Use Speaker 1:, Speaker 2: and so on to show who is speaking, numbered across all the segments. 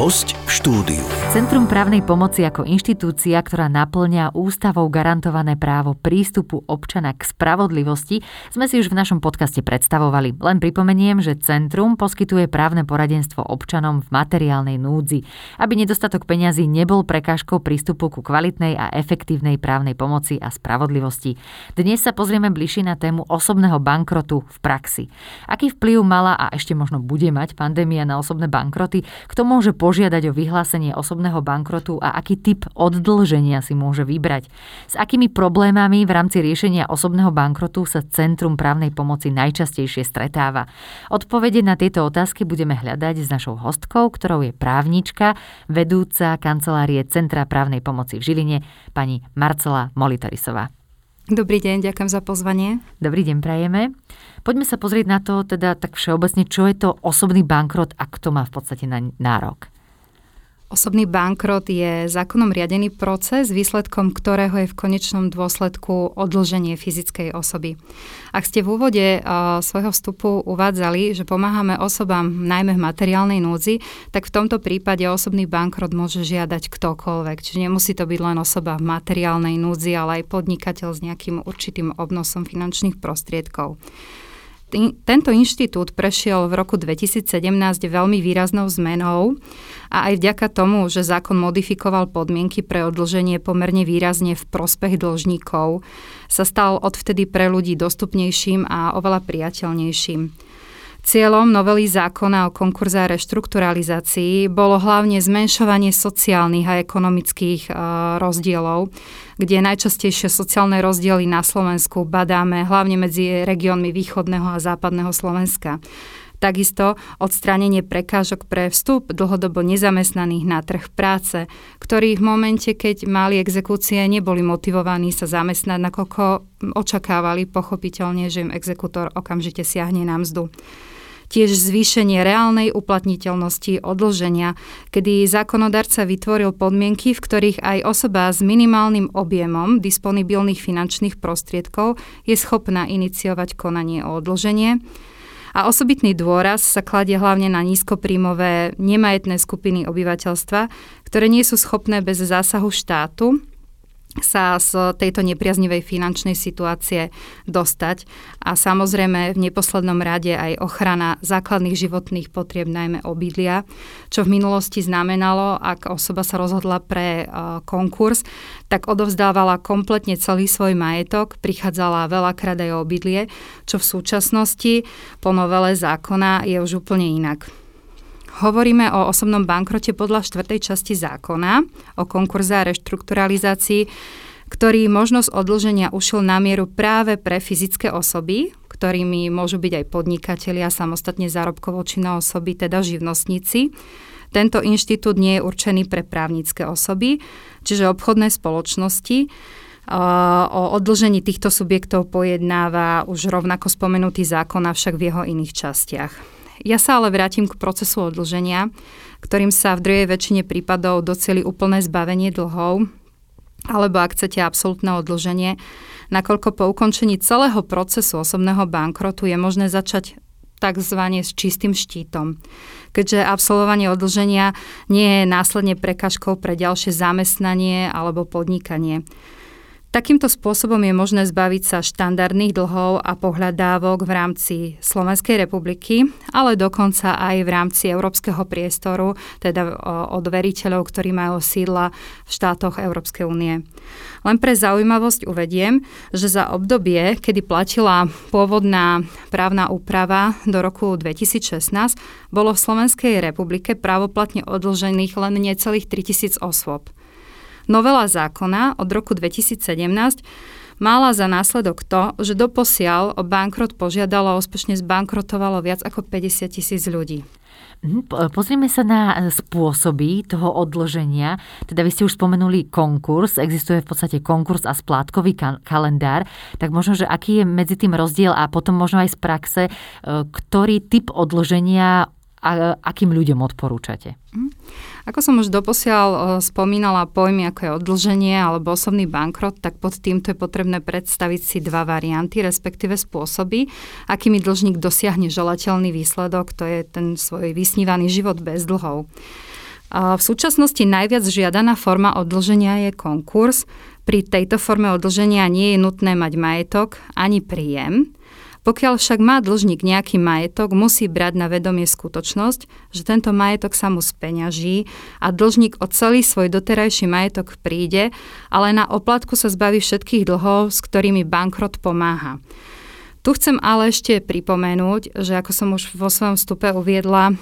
Speaker 1: Host v štúdiu.
Speaker 2: Centrum právnej pomoci ako inštitúcia, ktorá naplňa ústavou garantované právo prístupu občana k spravodlivosti, sme si už v našom podcaste predstavovali. Len pripomeniem, že Centrum poskytuje právne poradenstvo občanom v materiálnej núdzi, aby nedostatok peňazí nebol prekážkou prístupu ku kvalitnej a efektívnej právnej pomoci a spravodlivosti. Dnes sa pozrieme bližšie na tému osobného bankrotu v praxi. Aký vplyv mala a ešte možno bude mať pandémia na osobné bankroty? Kto môže požiadať o vyhlásenie osobného bankrotu a aký typ oddlženia si môže vybrať. S akými problémami v rámci riešenia osobného bankrotu sa Centrum právnej pomoci najčastejšie stretáva. Odpovede na tieto otázky budeme hľadať s našou hostkou, ktorou je právnička, vedúca kancelárie Centra právnej pomoci v Žiline, pani Marcela Molitorisová.
Speaker 3: Dobrý deň, ďakujem za pozvanie.
Speaker 2: Dobrý deň, prajeme. Poďme sa pozrieť na to teda tak všeobecne, čo je to osobný bankrot a kto má v podstate na nárok.
Speaker 3: Osobný bankrot je zákonom riadený proces, výsledkom ktorého je v konečnom dôsledku odlženie fyzickej osoby. Ak ste v úvode uh, svojho vstupu uvádzali, že pomáhame osobám najmä v materiálnej núdzi, tak v tomto prípade osobný bankrot môže žiadať ktokoľvek. Čiže nemusí to byť len osoba v materiálnej núdzi, ale aj podnikateľ s nejakým určitým obnosom finančných prostriedkov tento inštitút prešiel v roku 2017 veľmi výraznou zmenou a aj vďaka tomu, že zákon modifikoval podmienky pre odlženie pomerne výrazne v prospech dlžníkov, sa stal odvtedy pre ľudí dostupnejším a oveľa priateľnejším. Cieľom novely zákona o konkurze a reštrukturalizácii bolo hlavne zmenšovanie sociálnych a ekonomických e, rozdielov, kde najčastejšie sociálne rozdiely na Slovensku badáme hlavne medzi regiónmi východného a západného Slovenska. Takisto odstránenie prekážok pre vstup dlhodobo nezamestnaných na trh práce, ktorí v momente, keď mali exekúcie, neboli motivovaní sa zamestnať, nakoľko očakávali pochopiteľne, že im exekútor okamžite siahne na mzdu tiež zvýšenie reálnej uplatniteľnosti odlženia, kedy zákonodarca vytvoril podmienky, v ktorých aj osoba s minimálnym objemom disponibilných finančných prostriedkov je schopná iniciovať konanie o odlženie. A osobitný dôraz sa kladie hlavne na nízkopríjmové nemajetné skupiny obyvateľstva, ktoré nie sú schopné bez zásahu štátu sa z tejto nepriaznivej finančnej situácie dostať a samozrejme v neposlednom rade aj ochrana základných životných potrieb, najmä obydlia, čo v minulosti znamenalo, ak osoba sa rozhodla pre uh, konkurs, tak odovzdávala kompletne celý svoj majetok, prichádzala veľakrát aj o obydlie, čo v súčasnosti po novele zákona je už úplne inak. Hovoríme o osobnom bankrote podľa štvrtej časti zákona o konkurze a reštrukturalizácii, ktorý možnosť odlženia ušiel na mieru práve pre fyzické osoby, ktorými môžu byť aj podnikatelia, samostatne zárobkovo činné osoby, teda živnostníci. Tento inštitút nie je určený pre právnické osoby, čiže obchodné spoločnosti. O odlžení týchto subjektov pojednáva už rovnako spomenutý zákon, avšak v jeho iných častiach. Ja sa ale vrátim k procesu odlženia, ktorým sa v druhej väčšine prípadov doceli úplné zbavenie dlhov, alebo ak chcete absolútne odlženie, nakoľko po ukončení celého procesu osobného bankrotu je možné začať tzv. s čistým štítom. Keďže absolvovanie odlženia nie je následne prekažkou pre ďalšie zamestnanie alebo podnikanie. Takýmto spôsobom je možné zbaviť sa štandardných dlhov a pohľadávok v rámci Slovenskej republiky, ale dokonca aj v rámci európskeho priestoru, teda od veriteľov, ktorí majú sídla v štátoch Európskej únie. Len pre zaujímavosť uvediem, že za obdobie, kedy platila pôvodná právna úprava do roku 2016, bolo v Slovenskej republike právoplatne odlžených len necelých 3000 osôb. Novela zákona od roku 2017 mala za následok to, že doposiaľ o bankrot požiadalo a úspešne zbankrotovalo viac ako 50 tisíc ľudí.
Speaker 2: Mhm, pozrieme sa na spôsoby toho odloženia. Teda vy ste už spomenuli konkurs, existuje v podstate konkurs a splátkový kalendár, tak možno, že aký je medzi tým rozdiel a potom možno aj z praxe, e, ktorý typ odloženia a akým ľuďom odporúčate? Mhm.
Speaker 3: Ako som už doposiaľ e, spomínala pojmy ako je odlženie alebo osobný bankrot, tak pod týmto je potrebné predstaviť si dva varianty, respektíve spôsoby, akými dlžník dosiahne želateľný výsledok, to je ten svoj vysnívaný život bez dlhov. V súčasnosti najviac žiadaná forma odlženia je konkurs. Pri tejto forme odlženia nie je nutné mať majetok ani príjem. Pokiaľ však má dlžník nejaký majetok, musí brať na vedomie skutočnosť, že tento majetok sa mu speňaží a dlžník o celý svoj doterajší majetok príde, ale na oplatku sa zbaví všetkých dlhov, s ktorými bankrot pomáha. Tu chcem ale ešte pripomenúť, že ako som už vo svojom vstupe uviedla,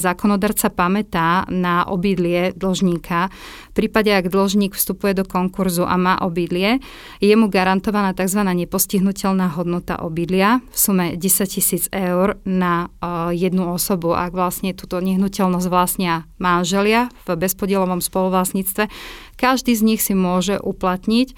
Speaker 3: zákonodarca pamätá na obydlie dlžníka. V prípade, ak dlžník vstupuje do konkurzu a má obydlie, je mu garantovaná tzv. nepostihnutelná hodnota obydlia v sume 10 tisíc eur na jednu osobu. Ak vlastne túto nehnuteľnosť vlastnia manželia v bezpodielovom spoluvlastníctve, každý z nich si môže uplatniť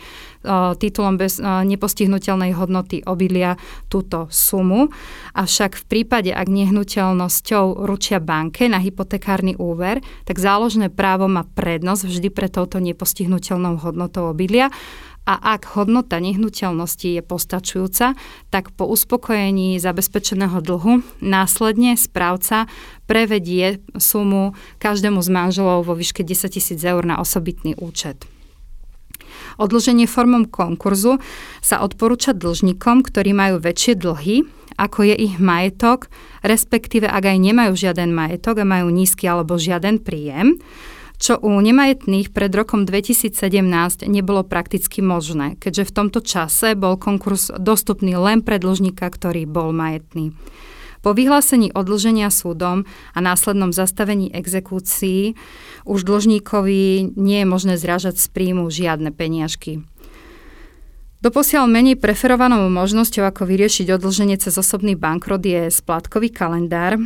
Speaker 3: titulom bez nepostihnutelnej hodnoty obydlia túto sumu. Avšak v prípade, ak nehnuteľnosťou ručia banke na hypotekárny úver, tak záložné právo má prednosť vždy pre touto nepostihnutelnou hodnotou obydlia a ak hodnota nehnuteľnosti je postačujúca, tak po uspokojení zabezpečeného dlhu následne správca prevedie sumu každému z manželov vo výške 10 tisíc eur na osobitný účet. Odlženie formom konkurzu sa odporúča dlžníkom, ktorí majú väčšie dlhy, ako je ich majetok, respektíve ak aj nemajú žiaden majetok a majú nízky alebo žiaden príjem čo u nemajetných pred rokom 2017 nebolo prakticky možné, keďže v tomto čase bol konkurs dostupný len pre dlžníka, ktorý bol majetný. Po vyhlásení odlženia súdom a následnom zastavení exekúcií už dlžníkovi nie je možné zrážať z príjmu žiadne peniažky. Doposiaľ menej preferovanou možnosťou, ako vyriešiť odlženie cez osobný bankrot je splátkový kalendár,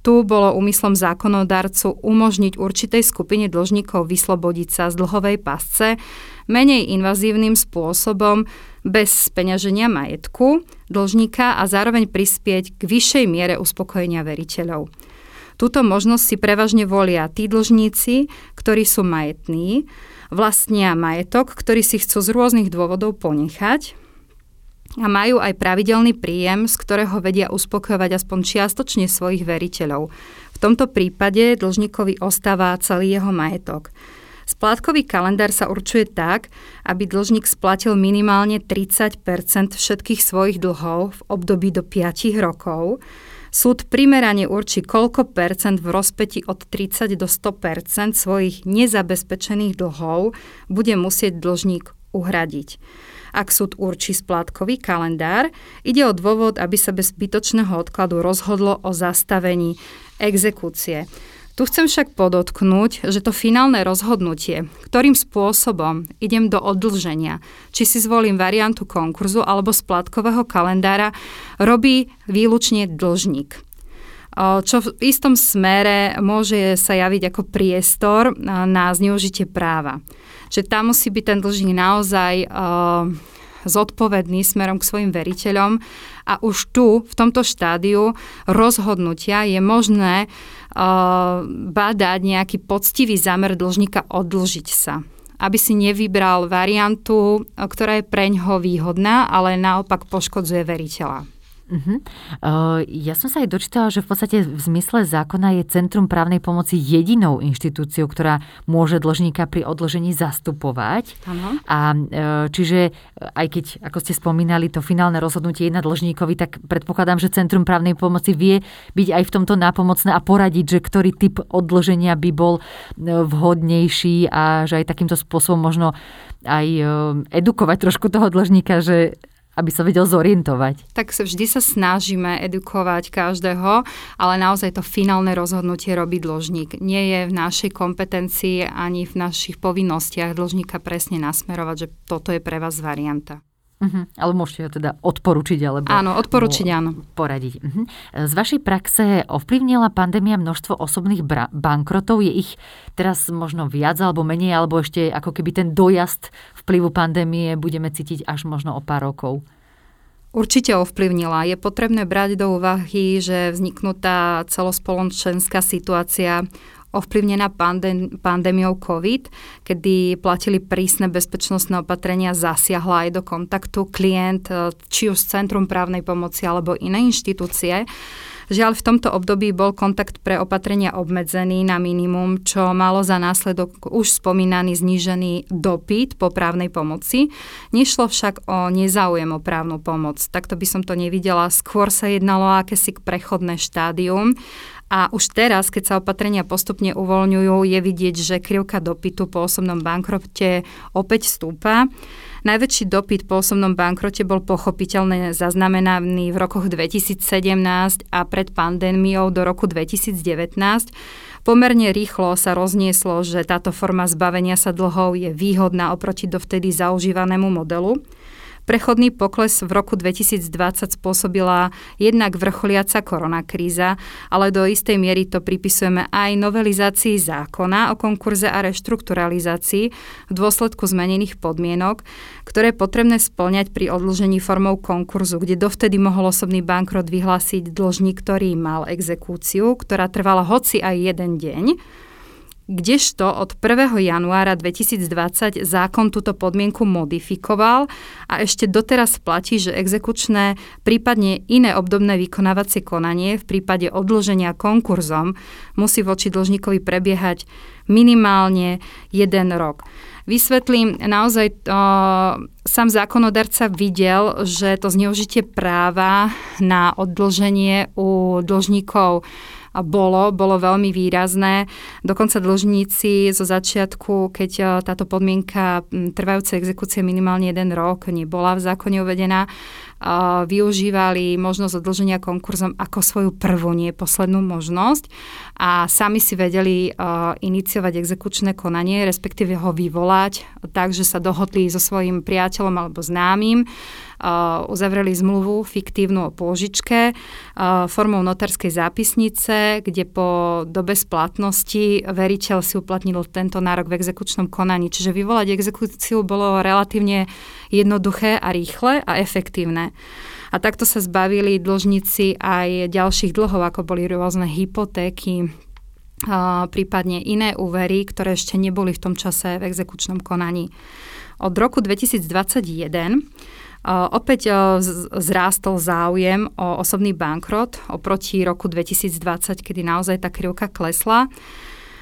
Speaker 3: tu bolo úmyslom zákonodarcu umožniť určitej skupine dlžníkov vyslobodiť sa z dlhovej pasce menej invazívnym spôsobom bez speňaženia majetku dlžníka a zároveň prispieť k vyššej miere uspokojenia veriteľov. Túto možnosť si prevažne volia tí dlžníci, ktorí sú majetní, vlastnia majetok, ktorý si chcú z rôznych dôvodov ponechať a majú aj pravidelný príjem, z ktorého vedia uspokojovať aspoň čiastočne svojich veriteľov. V tomto prípade dlžníkovi ostáva celý jeho majetok. Splátkový kalendár sa určuje tak, aby dlžník splatil minimálne 30% všetkých svojich dlhov v období do 5 rokov. Súd primerane určí, koľko percent v rozpeti od 30 do 100% svojich nezabezpečených dlhov bude musieť dlžník uhradiť. Ak súd určí splátkový kalendár, ide o dôvod, aby sa bez zbytočného odkladu rozhodlo o zastavení exekúcie. Tu chcem však podotknúť, že to finálne rozhodnutie, ktorým spôsobom idem do odlženia, či si zvolím variantu konkurzu alebo splátkového kalendára, robí výlučne dlžník čo v istom smere môže sa javiť ako priestor na zneužitie práva. Že tam musí byť ten dlžník naozaj zodpovedný smerom k svojim veriteľom a už tu, v tomto štádiu rozhodnutia je možné uh, badať nejaký poctivý zámer dlžníka odlžiť sa aby si nevybral variantu, ktorá je preňho výhodná, ale naopak poškodzuje veriteľa.
Speaker 2: Uh-huh. Uh, ja som sa aj dočítala, že v podstate v zmysle zákona je Centrum právnej pomoci jedinou inštitúciou, ktorá môže dlžníka pri odložení zastupovať. Uh-huh. A uh, čiže aj keď, ako ste spomínali, to finálne rozhodnutie je na dlžníkovi, tak predpokladám, že Centrum právnej pomoci vie byť aj v tomto nápomocné a poradiť, že ktorý typ odloženia by bol vhodnejší a že aj takýmto spôsobom možno aj edukovať trošku toho dlžníka, že aby sa vedel zorientovať.
Speaker 3: Tak sa vždy sa snažíme edukovať každého, ale naozaj to finálne rozhodnutie robí dlžník. Nie je v našej kompetencii ani v našich povinnostiach dlžníka presne nasmerovať, že toto je pre vás varianta.
Speaker 2: Uh-huh. Ale môžete ho teda odporučiť alebo...
Speaker 3: Áno, odporučiť áno.
Speaker 2: Poradiť. Uh-huh. Z vašej praxe ovplyvnila pandémia množstvo osobných bra- bankrotov? Je ich teraz možno viac alebo menej, alebo ešte ako keby ten dojazd vplyvu pandémie budeme cítiť až možno o pár rokov?
Speaker 3: Určite ovplyvnila. Je potrebné brať do úvahy, že vzniknutá celospoločenská situácia ovplyvnená pandém- pandémiou COVID, kedy platili prísne bezpečnostné opatrenia, zasiahla aj do kontaktu klient, e, či už z Centrum právnej pomoci alebo iné inštitúcie Žiaľ, v tomto období bol kontakt pre opatrenia obmedzený na minimum, čo malo za následok už spomínaný znížený dopyt po právnej pomoci. Nešlo však o nezáujem o právnu pomoc. Takto by som to nevidela. Skôr sa jednalo o akési prechodné štádium a už teraz, keď sa opatrenia postupne uvoľňujú, je vidieť, že krivka dopytu po osobnom bankrote opäť stúpa. Najväčší dopyt po osobnom bankrote bol pochopiteľne zaznamenaný v rokoch 2017 a pred pandémiou do roku 2019. Pomerne rýchlo sa roznieslo, že táto forma zbavenia sa dlhov je výhodná oproti dovtedy zaužívanému modelu. Prechodný pokles v roku 2020 spôsobila jednak vrcholiaca koronakríza, ale do istej miery to pripisujeme aj novelizácii zákona o konkurze a reštrukturalizácii v dôsledku zmenených podmienok, ktoré je potrebné splňať pri odložení formou konkurzu, kde dovtedy mohol osobný bankrot vyhlásiť dlžník, ktorý mal exekúciu, ktorá trvala hoci aj jeden deň, kdežto od 1. januára 2020 zákon túto podmienku modifikoval a ešte doteraz platí, že exekučné, prípadne iné obdobné vykonávacie konanie v prípade odloženia konkurzom musí voči dlžníkovi prebiehať minimálne jeden rok. Vysvetlím, naozaj to, sám zákonodarca videl, že to zneužitie práva na odloženie u dlžníkov bolo, bolo veľmi výrazné. Dokonca dlžníci zo začiatku, keď e, táto podmienka trvajúcej exekúcie minimálne jeden rok nebola v zákone uvedená, využívali možnosť odloženia konkurzom ako svoju prvú, nie poslednú možnosť a sami si vedeli iniciovať exekučné konanie, respektíve ho vyvolať tak, že sa dohodli so svojím priateľom alebo známym, uzavreli zmluvu fiktívnu o pôžičke formou notárskej zápisnice, kde po dobe splatnosti veriteľ si uplatnil tento nárok v exekučnom konaní. Čiže vyvolať exekúciu bolo relatívne jednoduché a rýchle a efektívne. A takto sa zbavili dlžníci aj ďalších dlhov, ako boli rôzne hypotéky, prípadne iné úvery, ktoré ešte neboli v tom čase v exekučnom konaní. Od roku 2021 Opäť zrástol záujem o osobný bankrot oproti roku 2020, kedy naozaj tá krivka klesla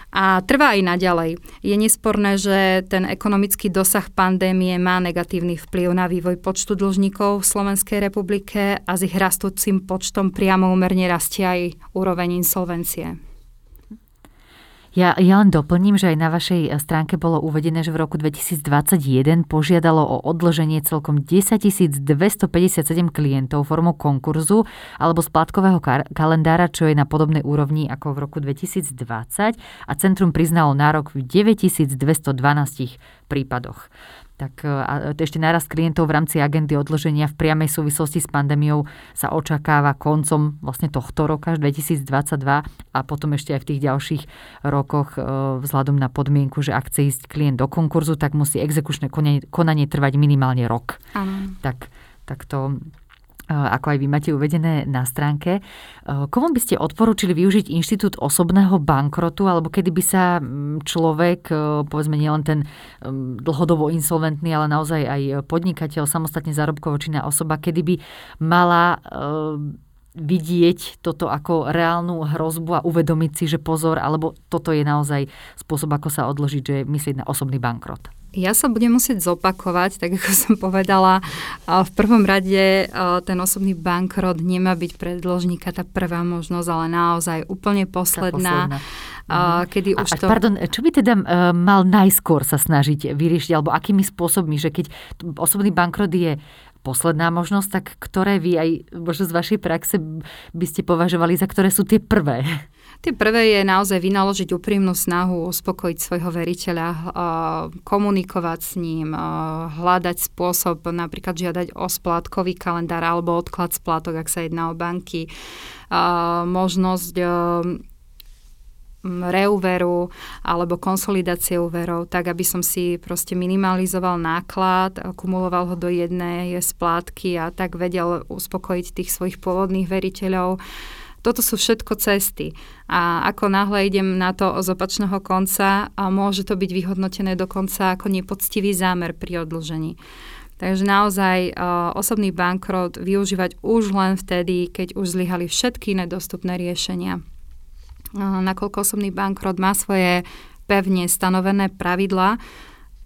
Speaker 3: a trvá aj naďalej. Je nesporné, že ten ekonomický dosah pandémie má negatívny vplyv na vývoj počtu dlžníkov v Slovenskej republike a s ich rastúcim počtom priamo umerne rastie aj úroveň insolvencie.
Speaker 2: Ja, ja len doplním, že aj na vašej stránke bolo uvedené, že v roku 2021 požiadalo o odloženie celkom 10 257 klientov formou konkurzu alebo splátkového kalendára, čo je na podobnej úrovni ako v roku 2020 a centrum priznalo nárok v 9212 prípadoch tak e, a ešte narast klientov v rámci agendy odloženia v priamej súvislosti s pandémiou sa očakáva koncom vlastne tohto roka, 2022 a potom ešte aj v tých ďalších rokoch e, vzhľadom na podmienku, že ak chce ísť klient do konkurzu, tak musí exekučné konanie, konanie trvať minimálne rok.
Speaker 3: Ano.
Speaker 2: Tak, tak to ako aj vy máte uvedené na stránke. Komu by ste odporúčili využiť inštitút osobného bankrotu, alebo kedy by sa človek, povedzme nielen ten dlhodobo insolventný, ale naozaj aj podnikateľ, samostatne zárobkovo činná osoba, kedy by mala vidieť toto ako reálnu hrozbu a uvedomiť si, že pozor, alebo toto je naozaj spôsob, ako sa odložiť, že myslieť na osobný bankrot.
Speaker 3: Ja sa budem musieť zopakovať, tak ako som povedala, v prvom rade ten osobný bankrot nemá byť pre dlžníka tá prvá možnosť, ale naozaj úplne posledná. posledná.
Speaker 2: Uh, kedy už a, to... Pardon, čo by teda uh, mal najskôr sa snažiť vyriešiť, alebo akými spôsobmi, že keď osobný bankrot je posledná možnosť, tak ktoré vy aj možno z vašej praxe by ste považovali za ktoré sú tie prvé?
Speaker 3: Tie prvé je naozaj vynaložiť úprimnú snahu uspokojiť svojho veriteľa, komunikovať s ním, hľadať spôsob, napríklad žiadať o splátkový kalendár alebo odklad splátok, ak sa jedná o banky, možnosť reúveru alebo konsolidácie úverov, tak aby som si proste minimalizoval náklad, kumuloval ho do jednej splátky a tak vedel uspokojiť tých svojich pôvodných veriteľov. Toto sú všetko cesty. A ako náhle idem na to z opačného konca, a môže to byť vyhodnotené dokonca ako nepoctivý zámer pri odlžení. Takže naozaj uh, osobný bankrot využívať už len vtedy, keď už zlyhali všetky nedostupné riešenia. Uh, nakoľko osobný bankrot má svoje pevne stanovené pravidlá,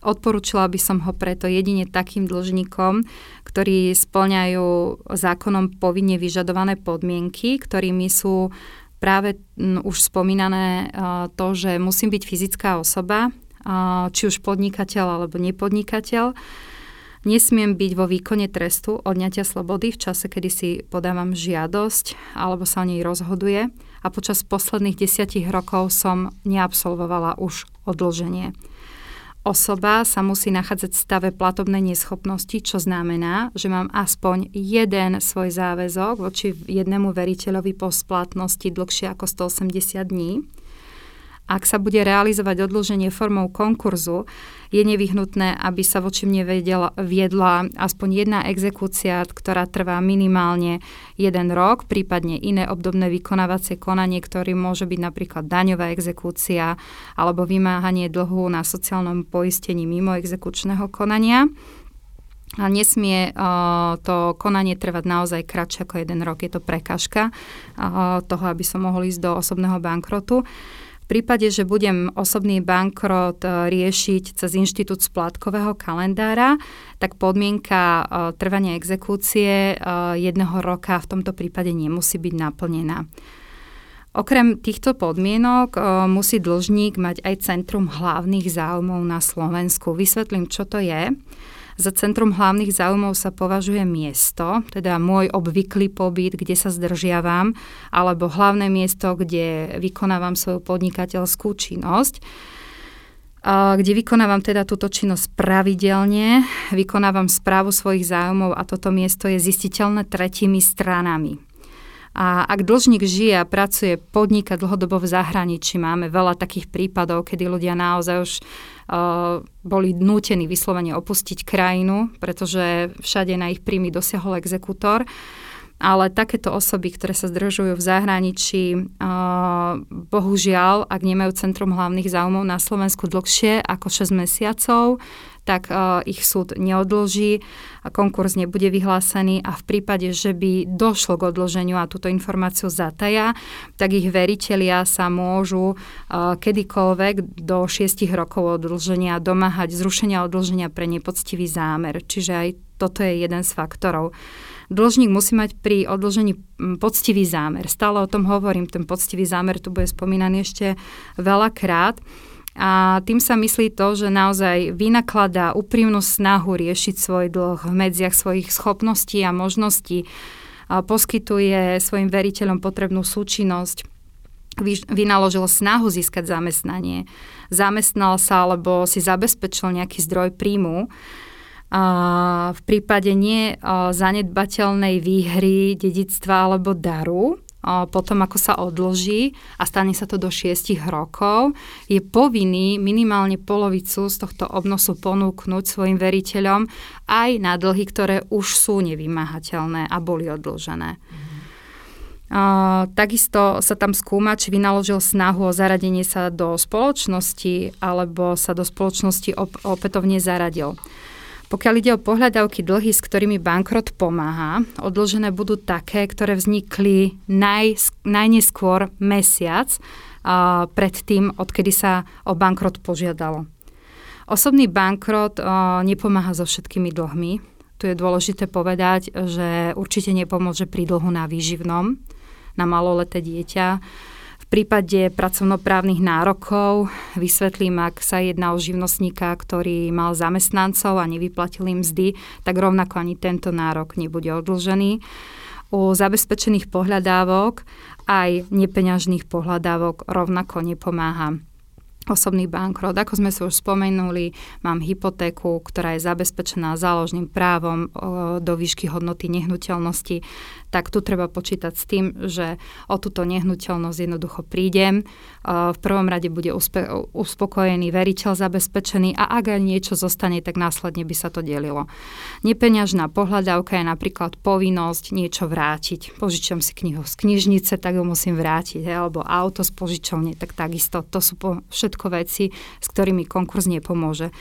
Speaker 3: Odporúčila by som ho preto jedine takým dlžníkom, ktorí splňajú zákonom povinne vyžadované podmienky, ktorými sú práve už spomínané to, že musím byť fyzická osoba, či už podnikateľ alebo nepodnikateľ, Nesmiem byť vo výkone trestu odňatia slobody v čase, kedy si podávam žiadosť alebo sa o nej rozhoduje a počas posledných desiatich rokov som neabsolvovala už odlženie. Osoba sa musí nachádzať v stave platobnej neschopnosti, čo znamená, že mám aspoň jeden svoj záväzok voči jednému veriteľovi po splatnosti dlhšie ako 180 dní ak sa bude realizovať odloženie formou konkurzu, je nevyhnutné, aby sa voči mne vedela, viedla aspoň jedna exekúcia, ktorá trvá minimálne jeden rok, prípadne iné obdobné vykonávacie konanie, ktorým môže byť napríklad daňová exekúcia alebo vymáhanie dlhu na sociálnom poistení mimo exekučného konania. A nesmie uh, to konanie trvať naozaj kratšie ako jeden rok. Je to prekažka uh, toho, aby som mohol ísť do osobného bankrotu prípade, že budem osobný bankrot e, riešiť cez inštitút splátkového kalendára, tak podmienka e, trvania exekúcie e, jedného roka v tomto prípade nemusí byť naplnená. Okrem týchto podmienok musí dlžník mať aj Centrum hlavných záujmov na Slovensku. Vysvetlím, čo to je. Za centrum hlavných záujmov sa považuje miesto, teda môj obvyklý pobyt, kde sa zdržiavam, alebo hlavné miesto, kde vykonávam svoju podnikateľskú činnosť kde vykonávam teda túto činnosť pravidelne, vykonávam správu svojich záujmov a toto miesto je zistiteľné tretími stranami. A ak dlžník žije a pracuje, podniká dlhodobo v zahraničí, máme veľa takých prípadov, kedy ľudia naozaj už uh, boli nútení vyslovene opustiť krajinu, pretože všade na ich príjmy dosiahol exekútor. Ale takéto osoby, ktoré sa zdržujú v zahraničí, bohužiaľ, ak nemajú Centrum hlavných záujmov na Slovensku dlhšie ako 6 mesiacov, tak uh, ich súd neodloží, konkurs nebude vyhlásený a v prípade, že by došlo k odloženiu a túto informáciu zataja, tak ich veritelia sa môžu uh, kedykoľvek do 6 rokov odloženia domáhať zrušenia odloženia pre nepoctivý zámer. Čiže aj toto je jeden z faktorov. Dlžník musí mať pri odložení poctivý zámer. Stále o tom hovorím, ten poctivý zámer tu bude spomínaný ešte veľakrát. A tým sa myslí to, že naozaj vynakladá úprimnú snahu riešiť svoj dlh v medziach svojich schopností a možností, a poskytuje svojim veriteľom potrebnú súčinnosť, vynaložil snahu získať zamestnanie, zamestnal sa alebo si zabezpečil nejaký zdroj príjmu. A v prípade nie zanedbateľnej výhry, dedictva alebo daru, potom ako sa odloží a stane sa to do 6 rokov, je povinný minimálne polovicu z tohto obnosu ponúknuť svojim veriteľom aj na dlhy, ktoré už sú nevymáhateľné a boli odložené. Mm. Uh, takisto sa tam skúma, či vynaložil snahu o zaradenie sa do spoločnosti alebo sa do spoločnosti op- opätovne zaradil. Pokiaľ ide o pohľadavky dlhy, s ktorými bankrot pomáha, odložené budú také, ktoré vznikli naj, najneskôr mesiac uh, pred tým, odkedy sa o bankrot požiadalo. Osobný bankrot uh, nepomáha so všetkými dlhmi. Tu je dôležité povedať, že určite nepomôže pri dlhu na výživnom, na maloleté dieťa, prípade pracovnoprávnych nárokov vysvetlím, ak sa jedná o živnostníka, ktorý mal zamestnancov a nevyplatil im mzdy, tak rovnako ani tento nárok nebude odlžený. U zabezpečených pohľadávok aj nepeňažných pohľadávok rovnako nepomáha osobný bankrot. Ako sme si už spomenuli, mám hypotéku, ktorá je zabezpečená záložným právom do výšky hodnoty nehnuteľnosti, tak tu treba počítať s tým, že o túto nehnuteľnosť jednoducho prídem. V prvom rade bude uspe- uspokojený veriteľ zabezpečený a ak aj niečo zostane, tak následne by sa to delilo. Nepeňažná pohľadávka je napríklad povinnosť niečo vrátiť. Požičam si knihu z knižnice, tak ju musím vrátiť, alebo auto z požičovne, tak takisto. To sú po všetko veci, s ktorými konkurs nepomôže.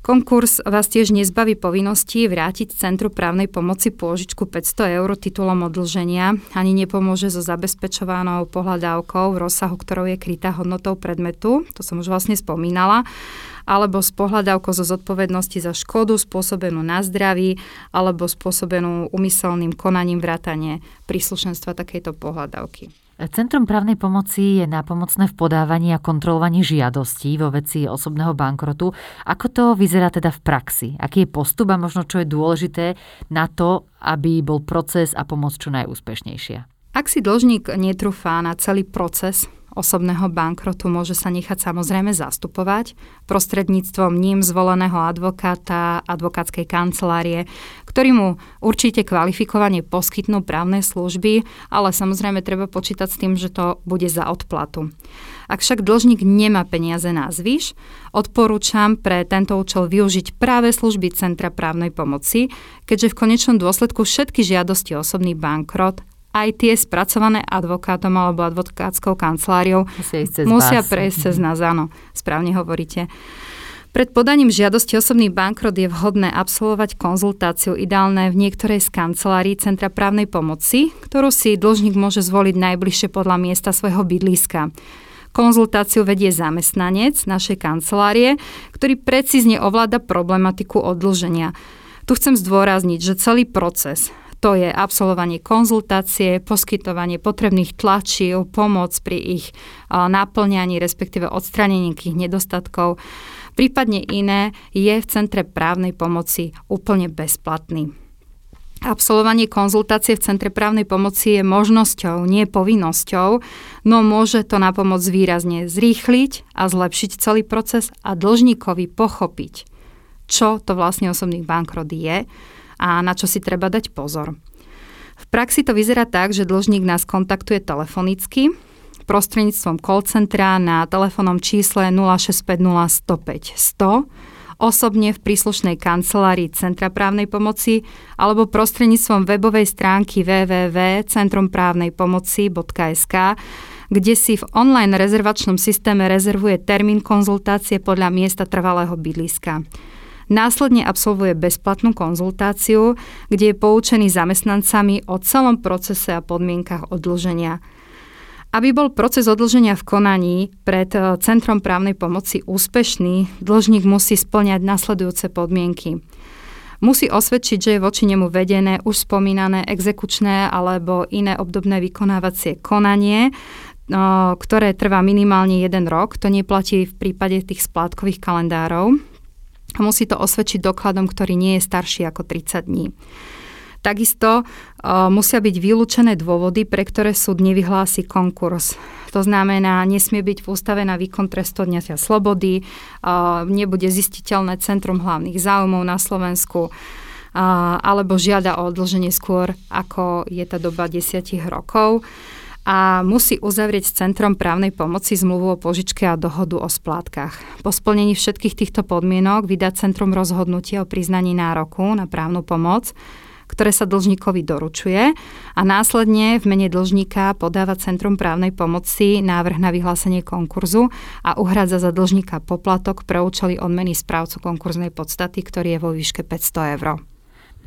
Speaker 3: Konkurs vás tiež nezbaví povinnosti vrátiť Centru právnej pomoci pôžičku 500 eur titulom odlženia, ani nepomôže so zabezpečovanou pohľadávkou v rozsahu, ktorou je krytá hodnotou predmetu, to som už vlastne spomínala, alebo s pohľadávkou zo zodpovednosti za škodu spôsobenú na zdraví alebo spôsobenú umyselným konaním vrátane príslušenstva takejto pohľadávky.
Speaker 2: Centrum právnej pomoci je nápomocné v podávaní a kontrolovaní žiadostí vo veci osobného bankrotu. Ako to vyzerá teda v praxi? Aký je postup a možno čo je dôležité na to, aby bol proces a pomoc čo najúspešnejšia?
Speaker 3: Ak si dlžník netrúfá na celý proces osobného bankrotu môže sa nechať samozrejme zastupovať prostredníctvom ním zvoleného advokáta, advokátskej kancelárie, ktorý mu určite kvalifikovane poskytnú právne služby, ale samozrejme treba počítať s tým, že to bude za odplatu. Ak však dlžník nemá peniaze na zvyš, odporúčam pre tento účel využiť práve služby Centra právnej pomoci, keďže v konečnom dôsledku všetky žiadosti osobný bankrot aj tie spracované advokátom alebo advokátskou kanceláriou
Speaker 2: musia, cez
Speaker 3: musia
Speaker 2: vás.
Speaker 3: prejsť cez nás, áno, správne hovoríte. Pred podaním žiadosti osobný bankrot je vhodné absolvovať konzultáciu ideálne v niektorej z kancelárií Centra právnej pomoci, ktorú si dlžník môže zvoliť najbližšie podľa miesta svojho bydliska. Konzultáciu vedie zamestnanec našej kancelárie, ktorý precízne ovláda problematiku odlženia. Tu chcem zdôrazniť, že celý proces to je absolvovanie konzultácie, poskytovanie potrebných tlačív, pomoc pri ich naplňaní, respektíve odstranení nejakých nedostatkov, prípadne iné, je v Centre právnej pomoci úplne bezplatný. Absolvovanie konzultácie v Centre právnej pomoci je možnosťou, nie povinnosťou, no môže to na pomoc výrazne zrýchliť a zlepšiť celý proces a dlžníkovi pochopiť, čo to vlastne osobný bankrot je, a na čo si treba dať pozor. V praxi to vyzerá tak, že dlžník nás kontaktuje telefonicky prostredníctvom call centra na telefónnom čísle 0650 105 100 osobne v príslušnej kancelárii Centra právnej pomoci alebo prostredníctvom webovej stránky www.centrumprávnejpomoci.sk kde si v online rezervačnom systéme rezervuje termín konzultácie podľa miesta trvalého bydliska. Následne absolvuje bezplatnú konzultáciu, kde je poučený zamestnancami o celom procese a podmienkach odlženia. Aby bol proces odlženia v konaní pred e, Centrom právnej pomoci úspešný, dlžník musí splňať nasledujúce podmienky. Musí osvedčiť, že je voči nemu vedené už spomínané exekučné alebo iné obdobné vykonávacie konanie, e, ktoré trvá minimálne jeden rok. To neplatí v prípade tých splátkových kalendárov musí to osvedčiť dokladom, ktorý nie je starší ako 30 dní. Takisto uh, musia byť vylúčené dôvody, pre ktoré súd nevyhlási konkurs. To znamená, nesmie byť v ústave na výkon trestu odňatia slobody, uh, nebude zistiteľné centrum hlavných záujmov na Slovensku, uh, alebo žiada o odlženie skôr, ako je tá doba desiatich rokov a musí uzavrieť s Centrom právnej pomoci zmluvu o požičke a dohodu o splátkach. Po splnení všetkých týchto podmienok vydá Centrum rozhodnutie o priznaní nároku na právnu pomoc, ktoré sa dlžníkovi doručuje a následne v mene dlžníka podáva Centrum právnej pomoci návrh na vyhlásenie konkurzu a uhrádza za dlžníka poplatok pre účely odmeny správcu konkurznej podstaty, ktorý je vo výške 500 eur.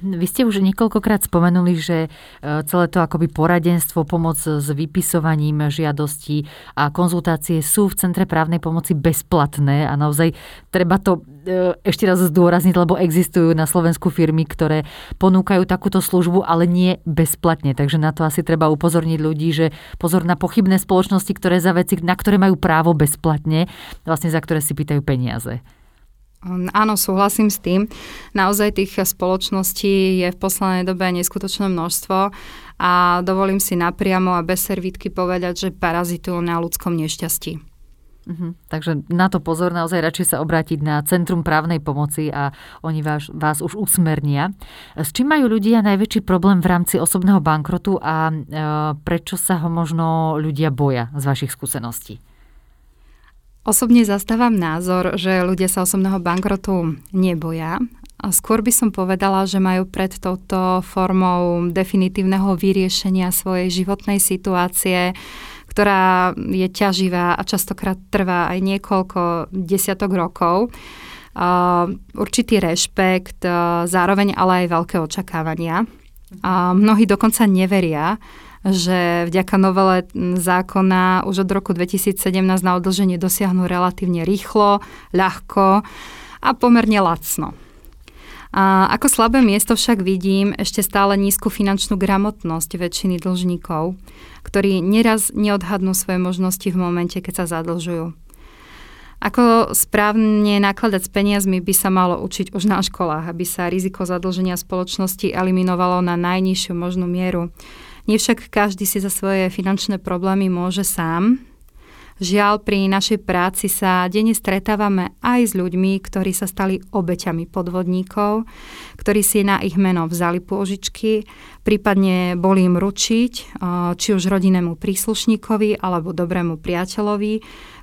Speaker 2: Vy ste už niekoľkokrát spomenuli, že e, celé to akoby poradenstvo, pomoc s vypisovaním žiadostí a konzultácie sú v Centre právnej pomoci bezplatné a naozaj treba to e, ešte raz zdôrazniť, lebo existujú na Slovensku firmy, ktoré ponúkajú takúto službu, ale nie bezplatne. Takže na to asi treba upozorniť ľudí, že pozor na pochybné spoločnosti, ktoré za veci, na ktoré majú právo bezplatne, vlastne za ktoré si pýtajú peniaze.
Speaker 3: Áno, súhlasím s tým. Naozaj tých spoločností je v poslednej dobe neskutočné množstvo a dovolím si napriamo a bez servítky povedať, že parazitujú na ľudskom nešťastí.
Speaker 2: Uh-huh. Takže na to pozor, naozaj radšej sa obrátiť na Centrum právnej pomoci a oni vás, vás už usmernia. S čím majú ľudia najväčší problém v rámci osobného bankrotu a e, prečo sa ho možno ľudia boja z vašich skúseností?
Speaker 3: Osobne zastávam názor, že ľudia sa osobného bankrotu neboja. A skôr by som povedala, že majú pred touto formou definitívneho vyriešenia svojej životnej situácie, ktorá je ťaživá a častokrát trvá aj niekoľko desiatok rokov určitý rešpekt, zároveň ale aj veľké očakávania. Mnohí dokonca neveria, že vďaka novele zákona už od roku 2017 na odlženie dosiahnu relatívne rýchlo, ľahko a pomerne lacno. A ako slabé miesto však vidím ešte stále nízku finančnú gramotnosť väčšiny dlžníkov, ktorí neraz neodhadnú svoje možnosti v momente, keď sa zadlžujú. Ako správne nakladať s peniazmi by sa malo učiť už na školách, aby sa riziko zadlženia spoločnosti eliminovalo na najnižšiu možnú mieru. Nie však každý si za svoje finančné problémy môže sám. Žiaľ, pri našej práci sa denne stretávame aj s ľuďmi, ktorí sa stali obeťami podvodníkov, ktorí si na ich meno vzali pôžičky, prípadne boli im ručiť, či už rodinnému príslušníkovi alebo dobrému priateľovi,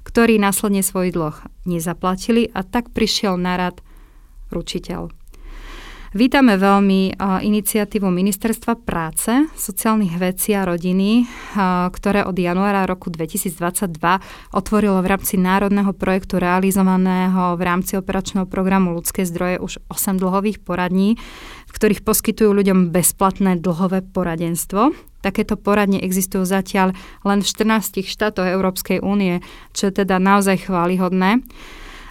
Speaker 3: ktorí následne svoj dlh nezaplatili a tak prišiel na rad ručiteľ. Vítame veľmi iniciatívu Ministerstva práce, sociálnych vecí a rodiny, ktoré od januára roku 2022 otvorilo v rámci národného projektu realizovaného v rámci operačného programu Ľudské zdroje už 8 dlhových poradní, v ktorých poskytujú ľuďom bezplatné dlhové poradenstvo. Takéto poradne existujú zatiaľ len v 14 štátoch Európskej únie, čo je teda naozaj chválihodné.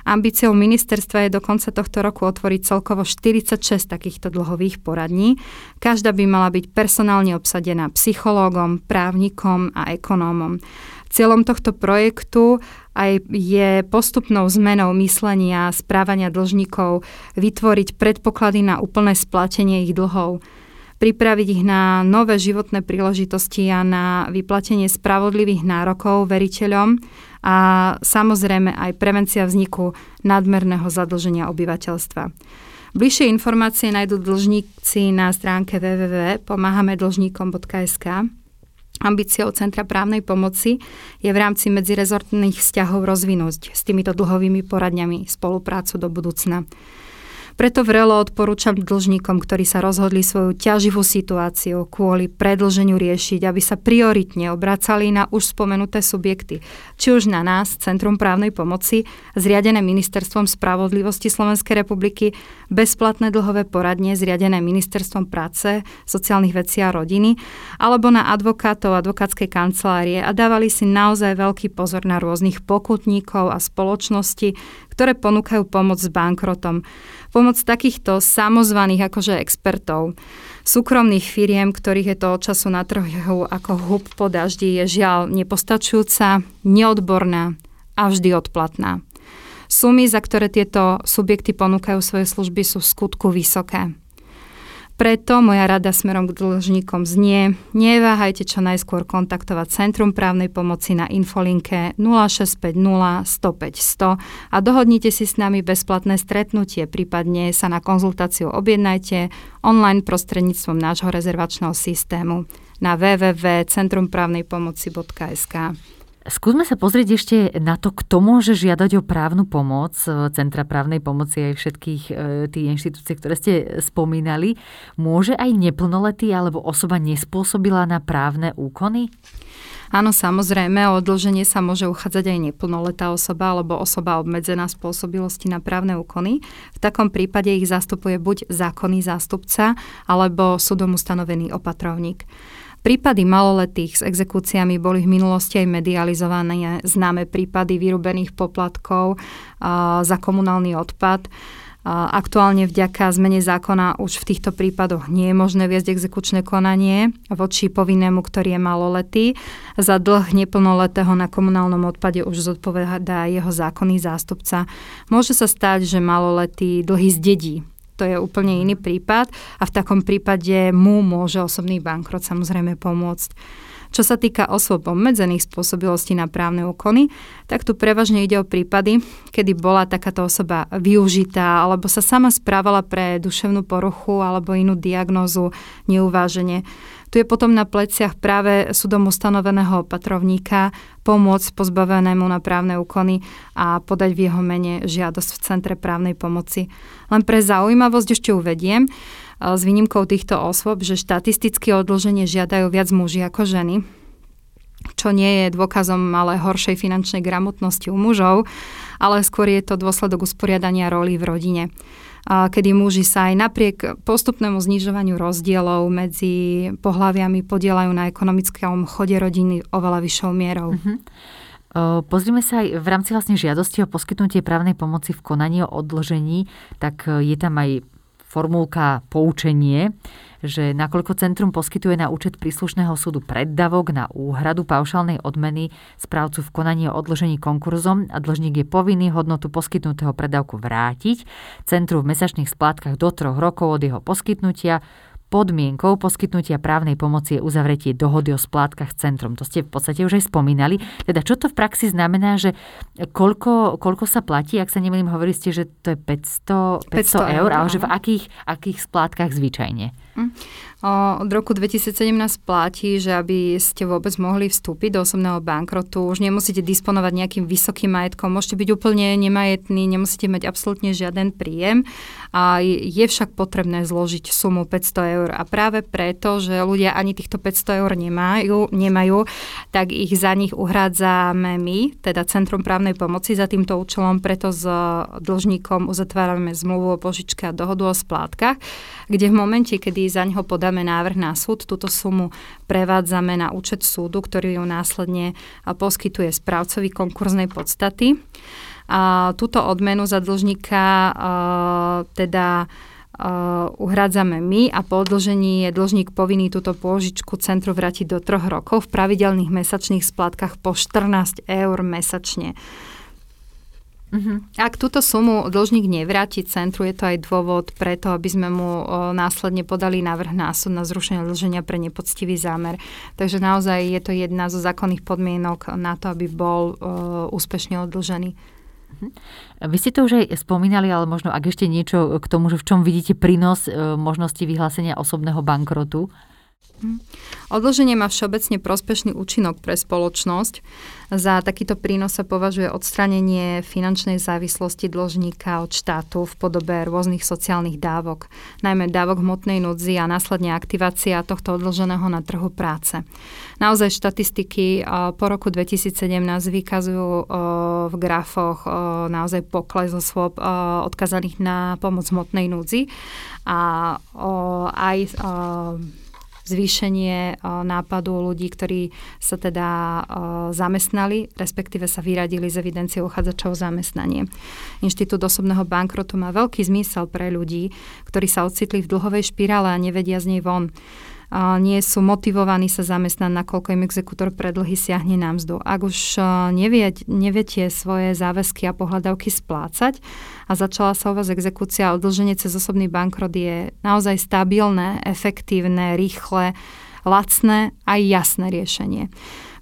Speaker 3: Ambíciou ministerstva je do konca tohto roku otvoriť celkovo 46 takýchto dlhových poradní. Každá by mala byť personálne obsadená psychológom, právnikom a ekonómom. Cieľom tohto projektu aj je postupnou zmenou myslenia a správania dlžníkov vytvoriť predpoklady na úplné splatenie ich dlhov pripraviť ich na nové životné príležitosti a na vyplatenie spravodlivých nárokov veriteľom a samozrejme aj prevencia vzniku nadmerného zadlženia obyvateľstva. Bližšie informácie nájdú dlžníci na stránke www.pomáhamedlžníkom.sk. Ambíciou Centra právnej pomoci je v rámci medzirezortných vzťahov rozvinúť s týmito dlhovými poradňami spoluprácu do budúcna. Preto vrelo odporúčam dlžníkom, ktorí sa rozhodli svoju ťaživú situáciu kvôli predlženiu riešiť, aby sa prioritne obracali na už spomenuté subjekty, či už na nás, Centrum právnej pomoci, zriadené Ministerstvom spravodlivosti Slovenskej republiky, bezplatné dlhové poradne zriadené Ministerstvom práce, sociálnych vecí a rodiny, alebo na advokátov advokátskej kancelárie a dávali si naozaj veľký pozor na rôznych pokutníkov a spoločnosti, ktoré ponúkajú pomoc s bankrotom pomoc takýchto samozvaných akože expertov, súkromných firiem, ktorých je to od času na trhu ako hub po daždi, je žiaľ nepostačujúca, neodborná a vždy odplatná. Sumy, za ktoré tieto subjekty ponúkajú svoje služby, sú v skutku vysoké. Preto moja rada smerom k dlžníkom znie, neváhajte čo najskôr kontaktovať Centrum právnej pomoci na infolinke 0650 105 100 a dohodnite si s nami bezplatné stretnutie, prípadne sa na konzultáciu objednajte online prostredníctvom nášho rezervačného systému na www.centrumprávnejpomoci.sk.
Speaker 2: Skúsme sa pozrieť ešte na to, kto môže žiadať o právnu pomoc e, Centra právnej pomoci aj všetkých e, tých inštitúcií, ktoré ste spomínali. Môže aj neplnoletý alebo osoba nespôsobila na právne úkony?
Speaker 3: Áno, samozrejme, o odlženie sa môže uchádzať aj neplnoletá osoba alebo osoba obmedzená spôsobilosti na právne úkony. V takom prípade ich zastupuje buď zákonný zástupca alebo súdom ustanovený opatrovník. Prípady maloletých s exekúciami boli v minulosti aj medializované známe prípady vyrubených poplatkov za komunálny odpad. Aktuálne vďaka zmene zákona už v týchto prípadoch nie je možné viesť exekučné konanie voči povinnému, ktorý je maloletý. Za dlh neplnoletého na komunálnom odpade už zodpovedá jeho zákonný zástupca. Môže sa stať, že maloletý dlhy zdedí to je úplne iný prípad a v takom prípade mu môže osobný bankrot samozrejme pomôcť. Čo sa týka osôb obmedzených spôsobilostí na právne úkony, tak tu prevažne ide o prípady, kedy bola takáto osoba využitá alebo sa sama správala pre duševnú poruchu alebo inú diagnózu neuváženie. Tu je potom na pleciach práve súdom ustanoveného opatrovníka pomôcť pozbavenému na právne úkony a podať v jeho mene žiadosť v Centre právnej pomoci. Len pre zaujímavosť ešte uvediem, s výnimkou týchto osôb, že štatisticky odloženie žiadajú viac muži ako ženy. čo nie je dôkazom ale horšej finančnej gramotnosti u mužov, ale skôr je to dôsledok usporiadania roli v rodine kedy muži sa aj napriek postupnému znižovaniu rozdielov medzi pohľaviami podielajú na ekonomickom chode rodiny oveľa vyššou mierou. Uh-huh.
Speaker 2: Pozrime sa aj v rámci vlastne žiadosti o poskytnutie právnej pomoci v konaní o odložení, tak e, je tam aj formulka poučenie, že nakoľko centrum poskytuje na účet príslušného súdu preddavok na úhradu paušálnej odmeny správcu v konaní o odložení konkurzom a dlžník je povinný hodnotu poskytnutého preddavku vrátiť centru v mesačných splátkach do troch rokov od jeho poskytnutia Podmienkou poskytnutia právnej pomoci je uzavretie dohody o splátkach centrom. To ste v podstate už aj spomínali. Teda čo to v praxi znamená, že koľko, koľko sa platí, ak sa nemýlim, hovorili ste, že to je 500, 500, 500 eur, ale že v akých, akých splátkach zvyčajne?
Speaker 3: Od roku 2017 platí, že aby ste vôbec mohli vstúpiť do osobného bankrotu, už nemusíte disponovať nejakým vysokým majetkom, môžete byť úplne nemajetný, nemusíte mať absolútne žiaden príjem. A je však potrebné zložiť sumu 500 eur. A práve preto, že ľudia ani týchto 500 eur nemajú, nemajú tak ich za nich uhrádzame my, teda Centrum právnej pomoci za týmto účelom, preto s dlžníkom uzatvárame zmluvu o požičke a dohodu o splátkach, kde v momente, kedy za neho podá podáme návrh na súd, túto sumu prevádzame na účet súdu, ktorý ju následne poskytuje správcovi konkurznej podstaty. A túto odmenu za dlžníka teda uhrádzame my a po odložení je dlžník povinný túto pôžičku centru vrátiť do troch rokov v pravidelných mesačných splátkach po 14 eur mesačne. Uh-huh. Ak túto sumu dlžník nevráti centru, je to aj dôvod preto, aby sme mu o, následne podali návrh na súd na zrušenie dlženia pre nepoctivý zámer. Takže naozaj je to jedna zo zákonných podmienok na to, aby bol o, úspešne odlžený.
Speaker 2: Mhm. Vy ste to už aj spomínali, ale možno ak ešte niečo k tomu, že v čom vidíte prínos e, možnosti vyhlásenia osobného bankrotu?
Speaker 3: Odloženie má všeobecne prospešný účinok pre spoločnosť. Za takýto prínos sa považuje odstranenie finančnej závislosti dlžníka od štátu v podobe rôznych sociálnych dávok, najmä dávok hmotnej núdzi a následne aktivácia tohto odloženého na trhu práce. Naozaj štatistiky po roku 2017 vykazujú v grafoch naozaj pokles osôb odkazaných na pomoc hmotnej núdzi a aj zvýšenie eh, nápadu ľudí, ktorí sa teda eh, zamestnali, respektíve sa vyradili z evidencie uchádzačov o zamestnanie. Inštitút osobného bankrotu má veľký zmysel pre ľudí, ktorí sa ocitli v dlhovej špirále a nevedia z nej von nie sú motivovaní sa zamestnať, nakoľko im exekútor predlhy siahne na mzdu. Ak už nevie, neviete svoje záväzky a pohľadavky splácať a začala sa u vás exekúcia a odlženie cez osobný bankrot je naozaj stabilné, efektívne, rýchle, lacné a jasné riešenie.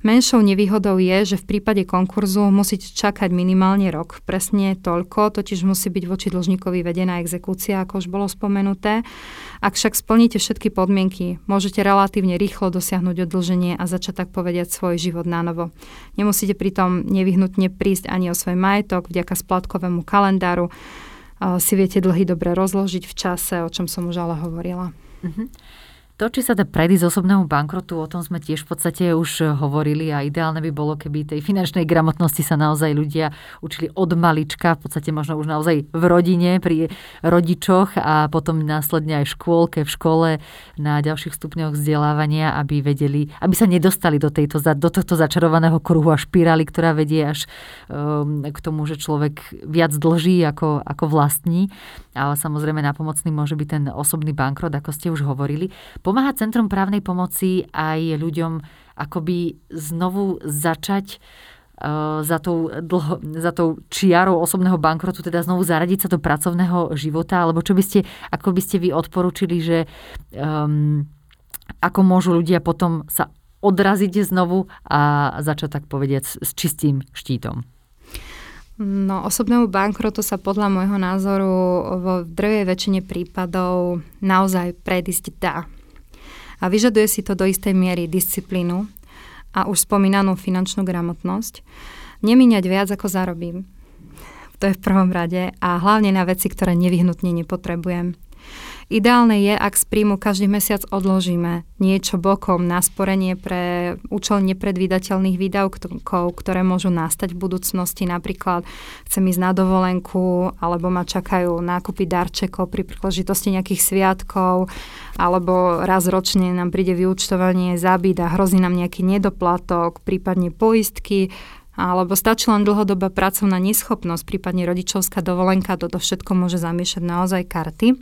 Speaker 3: Menšou nevýhodou je, že v prípade konkurzu musíte čakať minimálne rok. Presne toľko, totiž musí byť voči dlžníkovi vedená exekúcia, ako už bolo spomenuté. Ak však splníte všetky podmienky, môžete relatívne rýchlo dosiahnuť odlženie a začať tak povediať svoj život na novo. Nemusíte pritom nevyhnutne prísť ani o svoj majetok vďaka splatkovému kalendáru. Si viete dlhy dobre rozložiť v čase, o čom som už ale hovorila. Mm-hmm.
Speaker 2: To, či sa dá predísť osobnému bankrotu, o tom sme tiež v podstate už hovorili a ideálne by bolo, keby tej finančnej gramotnosti sa naozaj ľudia učili od malička, v podstate možno už naozaj v rodine, pri rodičoch a potom následne aj v škôlke, v škole, na ďalších stupňoch vzdelávania, aby vedeli, aby sa nedostali do, tejto, do tohto začarovaného kruhu a špirály, ktorá vedie až um, k tomu, že človek viac dlží ako, ako vlastní. Ale samozrejme napomocný môže byť ten osobný bankrot, ako ste už hovorili. Pomáha Centrum právnej pomoci aj ľuďom akoby znovu začať uh, za tou, dlho, za tou čiarou osobného bankrotu, teda znovu zaradiť sa do pracovného života, alebo čo by ste, ako by ste vy odporučili, že um, ako môžu ľudia potom sa odraziť znovu a začať tak povedať s čistým štítom?
Speaker 3: No, osobnému bankrotu sa podľa môjho názoru vo drvej väčšine prípadov naozaj predísť dá. A vyžaduje si to do istej miery disciplínu a už spomínanú finančnú gramotnosť. Nemíňať viac, ako zarobím. To je v prvom rade a hlavne na veci, ktoré nevyhnutne nepotrebujem. Ideálne je, ak z príjmu každý mesiac odložíme niečo bokom na sporenie pre účel nepredvídateľných výdavkov, ktoré môžu nastať v budúcnosti. Napríklad chcem ísť na dovolenku, alebo ma čakajú nákupy darčekov pri príležitosti nejakých sviatkov, alebo raz ročne nám príde vyučtovanie za byt a hrozí nám nejaký nedoplatok, prípadne poistky, alebo stačí len dlhodobá pracovná neschopnosť, prípadne rodičovská dovolenka, toto všetko môže zamiešať naozaj karty.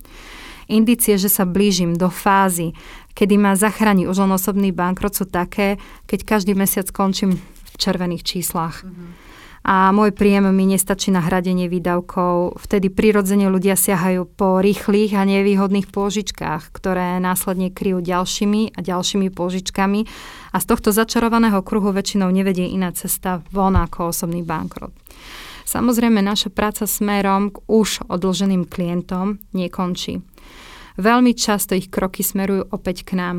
Speaker 3: Indície, že sa blížim do fázy, kedy ma zachráni už len osobný bankrot, sú také, keď každý mesiac končím v červených číslach. Mm-hmm a môj príjem mi nestačí na hradenie výdavkov. Vtedy prirodzene ľudia siahajú po rýchlych a nevýhodných pôžičkách, ktoré následne kryjú ďalšími a ďalšími pôžičkami a z tohto začarovaného kruhu väčšinou nevedie iná cesta von ako osobný bankrot. Samozrejme, naša práca smerom k už odloženým klientom nekončí. Veľmi často ich kroky smerujú opäť k nám.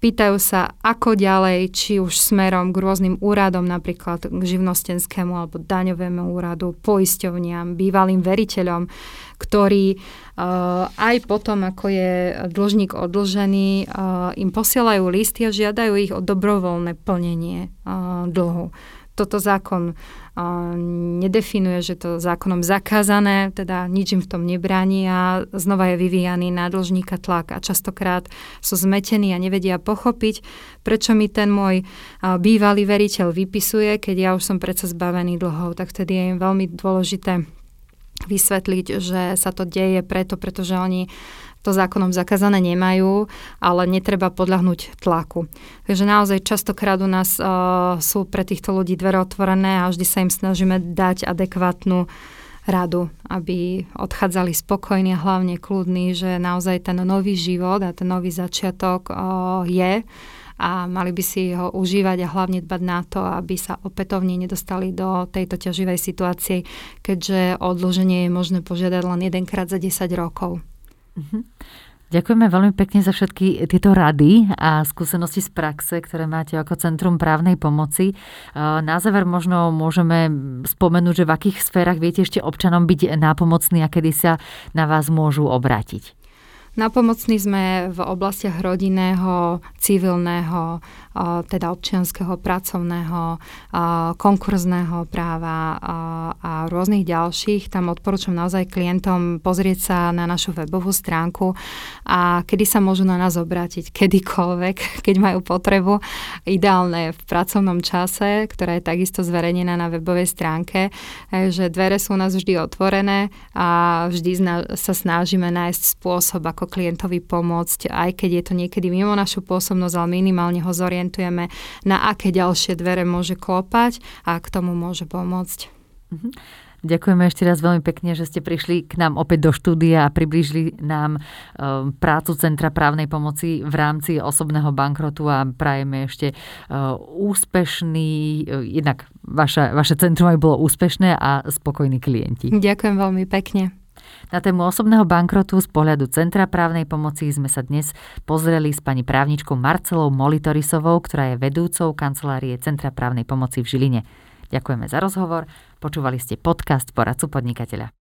Speaker 3: Pýtajú sa, ako ďalej, či už smerom k rôznym úradom, napríklad k živnostenskému alebo daňovému úradu, poisťovniam, bývalým veriteľom, ktorí uh, aj potom, ako je dlžník odlžený, uh, im posielajú listy a žiadajú ich o dobrovoľné plnenie uh, dlhu toto zákon nedefinuje, že to zákonom zakázané, teda nič im v tom nebráni a znova je vyvíjaný na dlžníka tlak a častokrát sú zmetení a nevedia pochopiť, prečo mi ten môj bývalý veriteľ vypisuje, keď ja už som predsa zbavený dlhov, tak vtedy je im veľmi dôležité vysvetliť, že sa to deje preto, pretože oni to zákonom zakázané nemajú, ale netreba podľahnúť tlaku. Takže naozaj častokrát u nás uh, sú pre týchto ľudí dvere otvorené a vždy sa im snažíme dať adekvátnu radu, aby odchádzali spokojní a hlavne kľudní, že naozaj ten nový život a ten nový začiatok uh, je a mali by si ho užívať a hlavne dbať na to, aby sa opätovne nedostali do tejto ťaživej situácie, keďže odloženie je možné požiadať len jedenkrát za 10 rokov.
Speaker 2: Mm-hmm. Ďakujeme veľmi pekne za všetky tieto rady a skúsenosti z praxe, ktoré máte ako Centrum právnej pomoci. Na záver možno môžeme spomenúť, že v akých sférach viete ešte občanom byť nápomocní a kedy sa na vás môžu obrátiť.
Speaker 3: Napomocní sme v oblastiach rodinného, civilného, teda občianského, pracovného, konkurzného práva a rôznych ďalších. Tam odporúčam naozaj klientom pozrieť sa na našu webovú stránku a kedy sa môžu na nás obrátiť, kedykoľvek, keď majú potrebu. Ideálne v pracovnom čase, ktorá je takisto zverejnená na webovej stránke, že dvere sú u nás vždy otvorené a vždy sa snažíme nájsť spôsob, ako ako klientovi pomôcť, aj keď je to niekedy mimo našu pôsobnosť, ale minimálne ho zorientujeme, na aké ďalšie dvere môže klopať a k tomu môže pomôcť.
Speaker 2: Mm-hmm. Ďakujeme ešte raz veľmi pekne, že ste prišli k nám opäť do štúdia a približili nám um, prácu Centra právnej pomoci v rámci osobného bankrotu a prajeme ešte uh, úspešný, uh, jednak vaše, vaše centrum aj bolo úspešné a spokojní klienti.
Speaker 3: Ďakujem veľmi pekne.
Speaker 2: Na tému osobného bankrotu z pohľadu Centra právnej pomoci sme sa dnes pozreli s pani právničkou Marcelou Molitorisovou, ktorá je vedúcou kancelárie Centra právnej pomoci v Žiline. Ďakujeme za rozhovor. Počúvali ste podcast Poradcu podnikateľa.